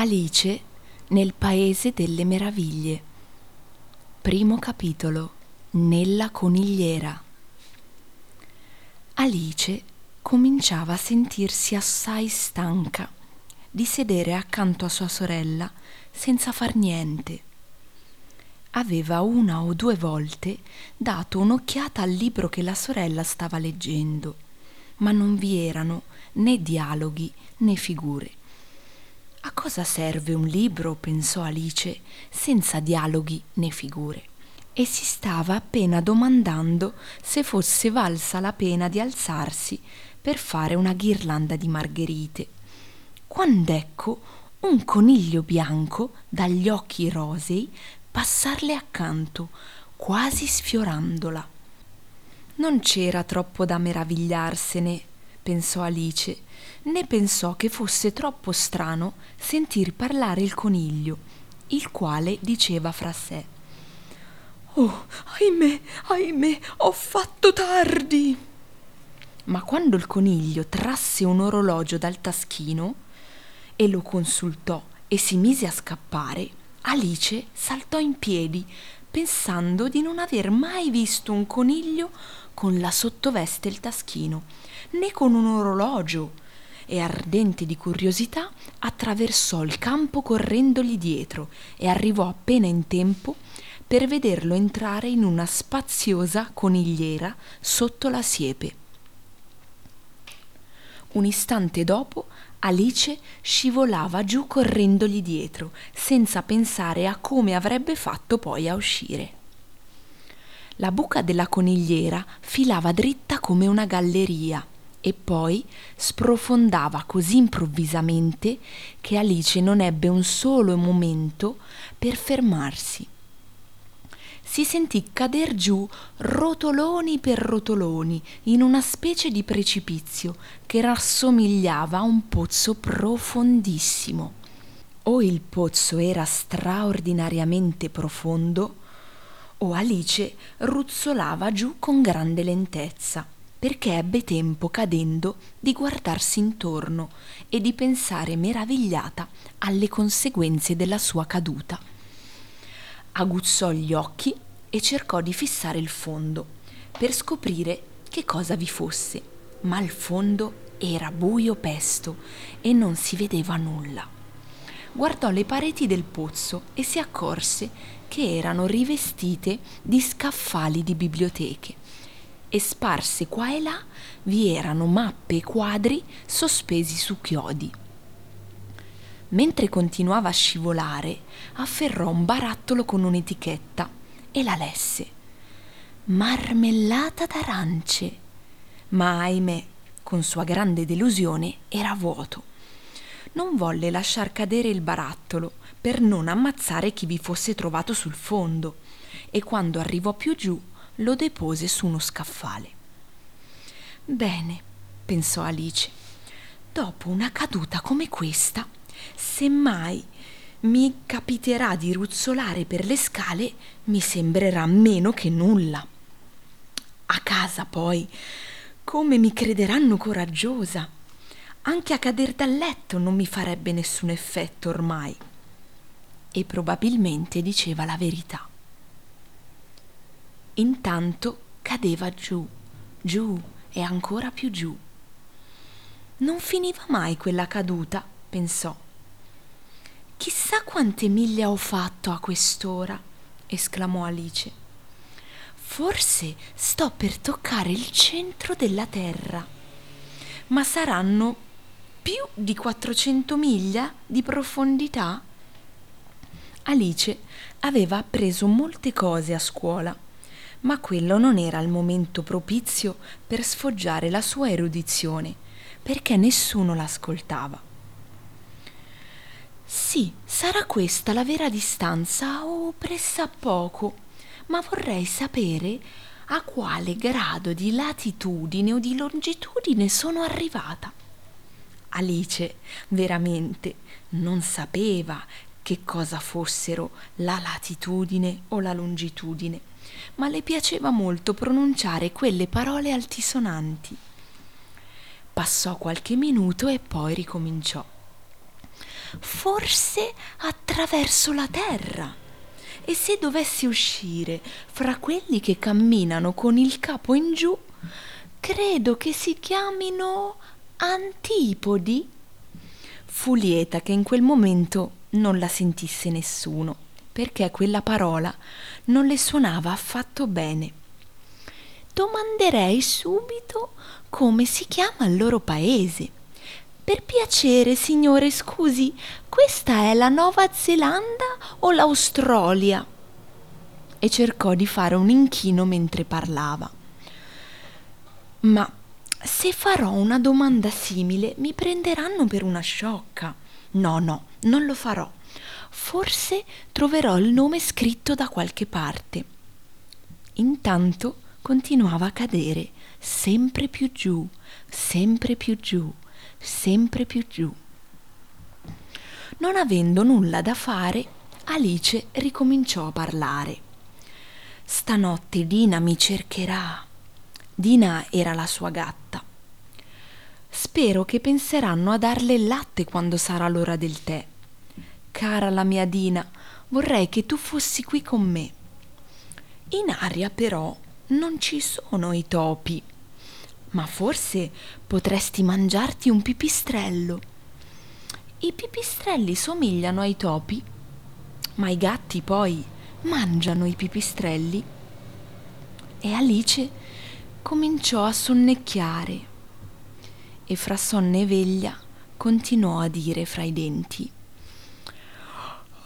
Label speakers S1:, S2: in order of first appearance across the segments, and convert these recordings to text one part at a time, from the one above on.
S1: Alice nel Paese delle Meraviglie. Primo capitolo. Nella conigliera. Alice cominciava a sentirsi assai stanca di sedere accanto a sua sorella senza far niente. Aveva una o due volte dato un'occhiata al libro che la sorella stava leggendo, ma non vi erano né dialoghi né figure. A cosa serve un libro, pensò Alice, senza dialoghi né figure? E si stava appena domandando se fosse valsa la pena di alzarsi per fare una ghirlanda di margherite. Quand'ecco un coniglio bianco dagli occhi rosei passarle accanto, quasi sfiorandola. Non c'era troppo da meravigliarsene, pensò Alice, né pensò che fosse troppo strano sentir parlare il coniglio, il quale diceva fra sé Oh, ahimè, ahimè, ho fatto tardi. Ma quando il coniglio trasse un orologio dal taschino e lo consultò e si mise a scappare, Alice saltò in piedi, pensando di non aver mai visto un coniglio con la sottoveste e il taschino, né con un orologio e ardente di curiosità attraversò il campo correndogli dietro e arrivò appena in tempo per vederlo entrare in una spaziosa conigliera sotto la siepe. Un istante dopo Alice scivolava giù correndogli dietro, senza pensare a come avrebbe fatto poi a uscire. La buca della conigliera filava dritta come una galleria e poi sprofondava così improvvisamente che Alice non ebbe un solo momento per fermarsi. Si sentì cader giù rotoloni per rotoloni in una specie di precipizio che rassomigliava a un pozzo profondissimo. O il pozzo era straordinariamente profondo, o Alice ruzzolava giù con grande lentezza perché ebbe tempo cadendo di guardarsi intorno e di pensare meravigliata alle conseguenze della sua caduta. Aguzzò gli occhi e cercò di fissare il fondo per scoprire che cosa vi fosse, ma il fondo era buio pesto e non si vedeva nulla. Guardò le pareti del pozzo e si accorse che erano rivestite di scaffali di biblioteche e sparse qua e là vi erano mappe e quadri sospesi su chiodi. Mentre continuava a scivolare, afferrò un barattolo con un'etichetta e la lesse. Marmellata d'arance. Ma ahimè, con sua grande delusione, era vuoto. Non volle lasciar cadere il barattolo per non ammazzare chi vi fosse trovato sul fondo e quando arrivò più giù lo depose su uno scaffale. Bene, pensò Alice, dopo una caduta come questa, se mai mi capiterà di ruzzolare per le scale, mi sembrerà meno che nulla. A casa poi, come mi crederanno coraggiosa? Anche a cader dal letto non mi farebbe nessun effetto ormai. E probabilmente diceva la verità. Intanto cadeva giù, giù e ancora più giù. Non finiva mai quella caduta, pensò. Chissà quante miglia ho fatto a quest'ora, esclamò Alice. Forse sto per toccare il centro della terra, ma saranno più di 400 miglia di profondità? Alice aveva appreso molte cose a scuola ma quello non era il momento propizio per sfoggiare la sua erudizione, perché nessuno l'ascoltava. Sì, sarà questa la vera distanza o pressappoco, ma vorrei sapere a quale grado di latitudine o di longitudine sono arrivata. Alice veramente non sapeva che cosa fossero la latitudine o la longitudine ma le piaceva molto pronunciare quelle parole altisonanti. Passò qualche minuto e poi ricominciò. forse attraverso la terra. E se dovessi uscire fra quelli che camminano con il capo in giù, credo che si chiamino antipodi. Fu lieta che in quel momento non la sentisse nessuno, perché quella parola non le suonava affatto bene. Domanderei subito come si chiama il loro paese. Per piacere, signore, scusi, questa è la Nuova Zelanda o l'Australia? E cercò di fare un inchino mentre parlava. Ma se farò una domanda simile mi prenderanno per una sciocca. No, no, non lo farò. Forse troverò il nome scritto da qualche parte. Intanto continuava a cadere sempre più giù, sempre più giù, sempre più giù. Non avendo nulla da fare, Alice ricominciò a parlare. Stanotte Dina mi cercherà. Dina era la sua gatta. Spero che penseranno a darle il latte quando sarà l'ora del tè. Cara la mia Dina, vorrei che tu fossi qui con me. In aria però non ci sono i topi, ma forse potresti mangiarti un pipistrello. I pipistrelli somigliano ai topi, ma i gatti poi mangiano i pipistrelli. E Alice cominciò a sonnecchiare e fra sonno e veglia continuò a dire fra i denti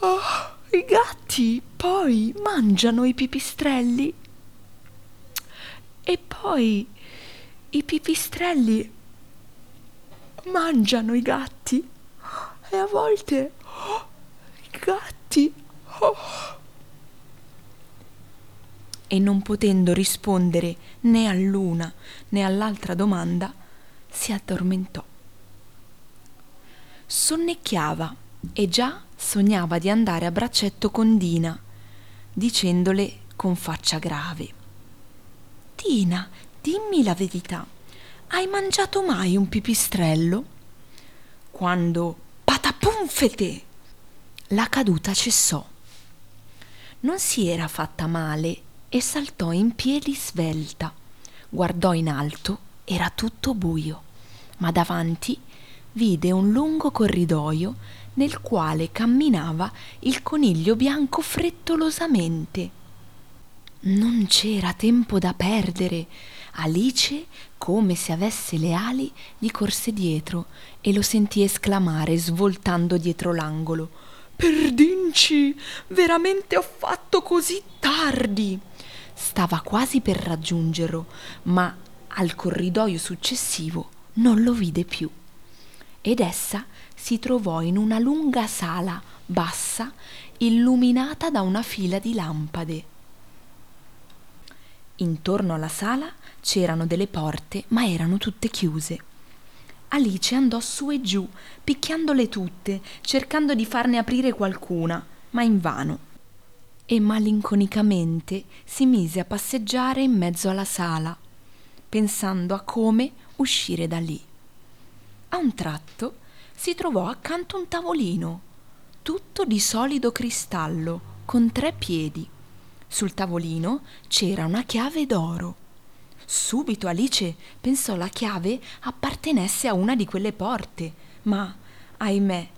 S1: Oh, i gatti poi mangiano i pipistrelli. E poi i pipistrelli mangiano i gatti. E a volte oh, i gatti. Oh. E non potendo rispondere né all'una né all'altra domanda, si addormentò. Sonnecchiava e già sognava di andare a braccetto con Dina, dicendole con faccia grave. Dina, dimmi la verità, hai mangiato mai un pipistrello? Quando patapunfete! La caduta cessò. Non si era fatta male e saltò in piedi svelta. Guardò in alto, era tutto buio, ma davanti vide un lungo corridoio nel quale camminava il coniglio bianco frettolosamente. Non c'era tempo da perdere. Alice, come se avesse le ali, gli corse dietro e lo sentì esclamare svoltando dietro l'angolo. Perdinci, veramente ho fatto così tardi. Stava quasi per raggiungerlo, ma al corridoio successivo non lo vide più. Ed essa si trovò in una lunga sala bassa illuminata da una fila di lampade. Intorno alla sala c'erano delle porte, ma erano tutte chiuse. Alice andò su e giù, picchiandole tutte, cercando di farne aprire qualcuna, ma invano. E malinconicamente si mise a passeggiare in mezzo alla sala, pensando a come uscire da lì. A un tratto si trovò accanto un tavolino, tutto di solido cristallo, con tre piedi. Sul tavolino c'era una chiave d'oro. Subito Alice pensò la chiave appartenesse a una di quelle porte, ma, ahimè,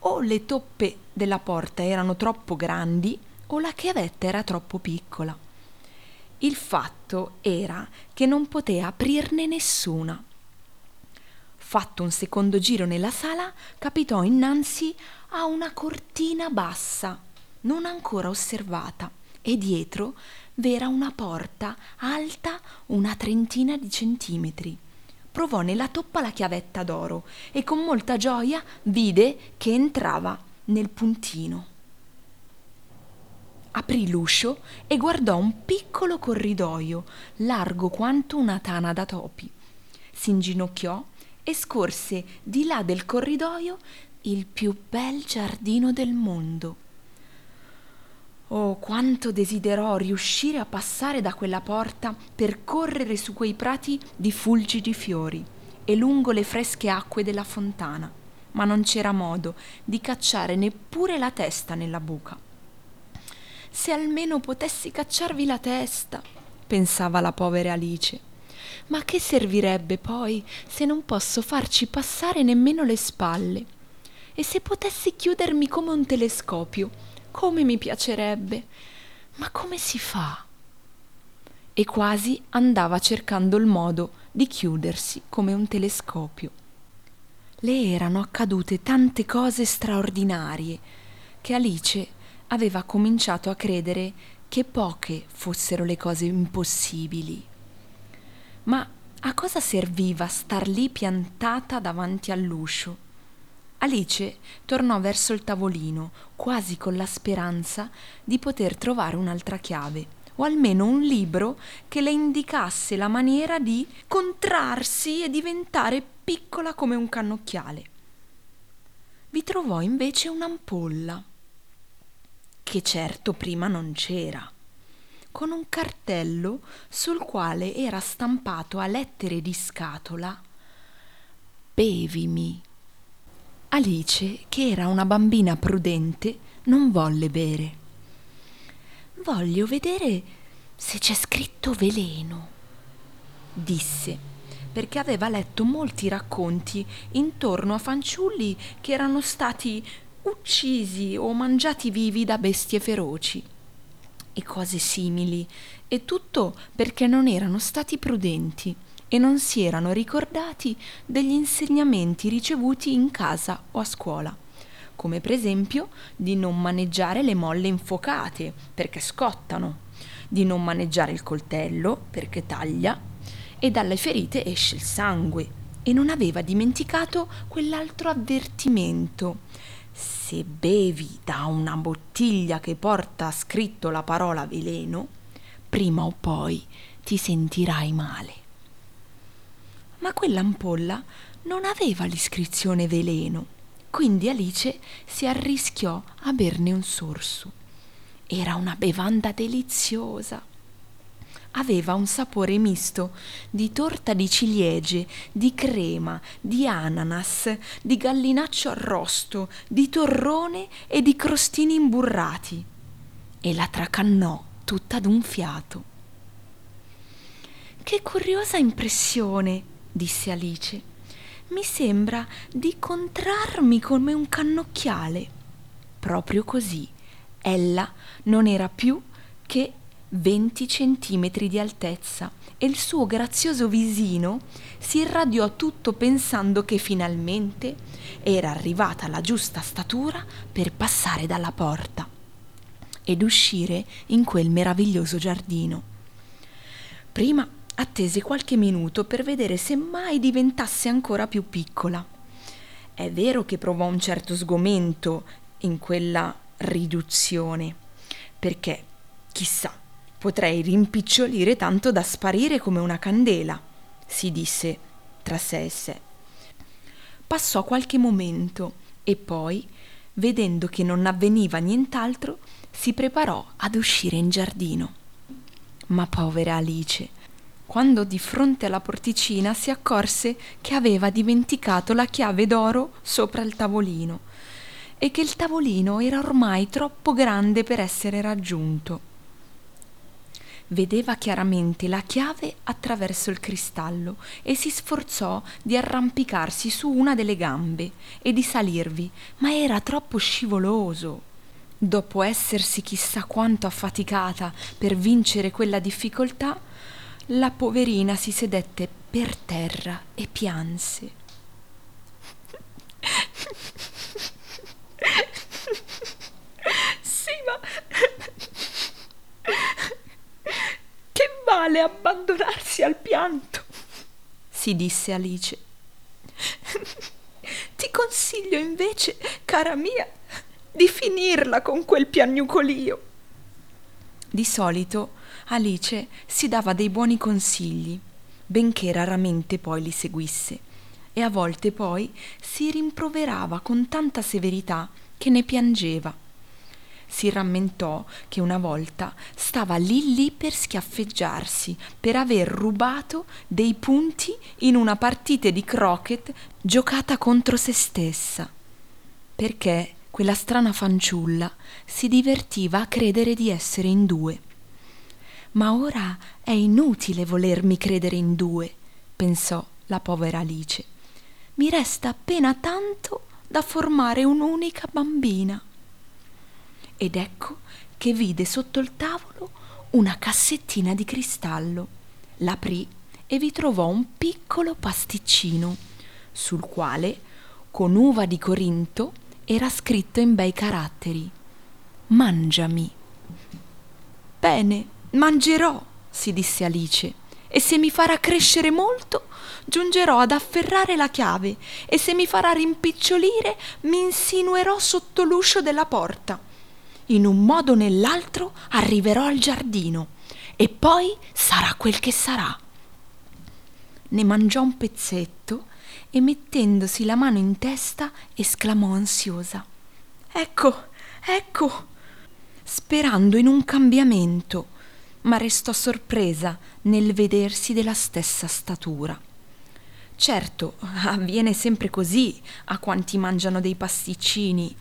S1: o le toppe della porta erano troppo grandi o la chiavetta era troppo piccola. Il fatto era che non poté aprirne nessuna. Fatto un secondo giro nella sala, capitò innanzi a una cortina bassa, non ancora osservata, e dietro v'era una porta alta una trentina di centimetri. Provò nella toppa la chiavetta d'oro e con molta gioia vide che entrava nel puntino. Aprì l'uscio e guardò un piccolo corridoio, largo quanto una tana da topi. Si inginocchiò e scorse di là del corridoio il più bel giardino del mondo. Oh, quanto desiderò riuscire a passare da quella porta per correre su quei prati di fulgidi fiori e lungo le fresche acque della fontana. ma non c'era modo di cacciare neppure la testa nella buca. Se almeno potessi cacciarvi la testa, pensava la povera Alice. Ma che servirebbe poi se non posso farci passare nemmeno le spalle? E se potessi chiudermi come un telescopio, come mi piacerebbe. Ma come si fa? E quasi andava cercando il modo di chiudersi come un telescopio. Le erano accadute tante cose straordinarie che Alice aveva cominciato a credere che poche fossero le cose impossibili. Ma a cosa serviva star lì piantata davanti all'uscio? Alice tornò verso il tavolino, quasi con la speranza di poter trovare un'altra chiave, o almeno un libro che le indicasse la maniera di contrarsi e diventare piccola come un cannocchiale. Vi trovò invece un'ampolla, che certo prima non c'era, con un cartello sul quale era stampato a lettere di scatola Bevimi. Alice, che era una bambina prudente, non volle bere. Voglio vedere se c'è scritto veleno, disse, perché aveva letto molti racconti intorno a fanciulli che erano stati uccisi o mangiati vivi da bestie feroci e cose simili, e tutto perché non erano stati prudenti e non si erano ricordati degli insegnamenti ricevuti in casa o a scuola, come per esempio di non maneggiare le molle infuocate perché scottano, di non maneggiare il coltello perché taglia e dalle ferite esce il sangue e non aveva dimenticato quell'altro avvertimento. Se bevi da una bottiglia che porta scritto la parola veleno, prima o poi ti sentirai male ma quell'ampolla non aveva l'iscrizione veleno, quindi Alice si arrischiò a berne un sorso. Era una bevanda deliziosa. Aveva un sapore misto di torta di ciliegie, di crema, di ananas, di gallinaccio arrosto, di torrone e di crostini imburrati. E la tracannò tutta d'un fiato. Che curiosa impressione! disse Alice. Mi sembra di contrarmi come un cannocchiale. Proprio così. Ella non era più che venti centimetri di altezza e il suo grazioso visino si irradiò tutto pensando che finalmente era arrivata la giusta statura per passare dalla porta ed uscire in quel meraviglioso giardino. Prima attese qualche minuto per vedere se mai diventasse ancora più piccola. È vero che provò un certo sgomento in quella riduzione, perché, chissà, potrei rimpicciolire tanto da sparire come una candela, si disse tra sé e sé. Passò qualche momento e poi, vedendo che non avveniva nient'altro, si preparò ad uscire in giardino. Ma povera Alice, quando di fronte alla porticina si accorse che aveva dimenticato la chiave d'oro sopra il tavolino e che il tavolino era ormai troppo grande per essere raggiunto. Vedeva chiaramente la chiave attraverso il cristallo e si sforzò di arrampicarsi su una delle gambe e di salirvi, ma era troppo scivoloso. Dopo essersi chissà quanto affaticata per vincere quella difficoltà, la poverina si sedette per terra e pianse. Sì, ma vale abbandonarsi al pianto? si disse Alice. Ti consiglio invece, cara mia, di finirla con quel piagnucolio. Di solito Alice si dava dei buoni consigli, benché raramente poi li seguisse, e a volte poi si rimproverava con tanta severità che ne piangeva. Si rammentò che una volta stava lì lì per schiaffeggiarsi per aver rubato dei punti in una partita di croquet giocata contro se stessa, perché quella strana fanciulla si divertiva a credere di essere in due. Ma ora è inutile volermi credere in due, pensò la povera Alice. Mi resta appena tanto da formare un'unica bambina ed ecco che vide sotto il tavolo una cassettina di cristallo. L'aprì e vi trovò un piccolo pasticcino sul quale, con uva di Corinto, era scritto in bei caratteri Mangiami. Bene, mangerò, si disse Alice, e se mi farà crescere molto, giungerò ad afferrare la chiave, e se mi farà rimpicciolire, mi insinuerò sotto l'uscio della porta in un modo o nell'altro arriverò al giardino e poi sarà quel che sarà. Ne mangiò un pezzetto e mettendosi la mano in testa esclamò ansiosa Ecco, ecco, sperando in un cambiamento, ma restò sorpresa nel vedersi della stessa statura. Certo, avviene sempre così a quanti mangiano dei pasticcini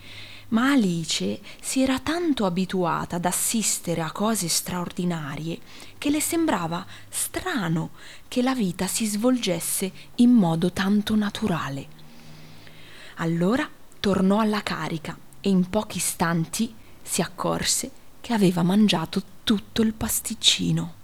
S1: ma Alice si era tanto abituata ad assistere a cose straordinarie che le sembrava strano che la vita si svolgesse in modo tanto naturale. Allora tornò alla carica e in pochi istanti si accorse che aveva mangiato tutto il pasticcino.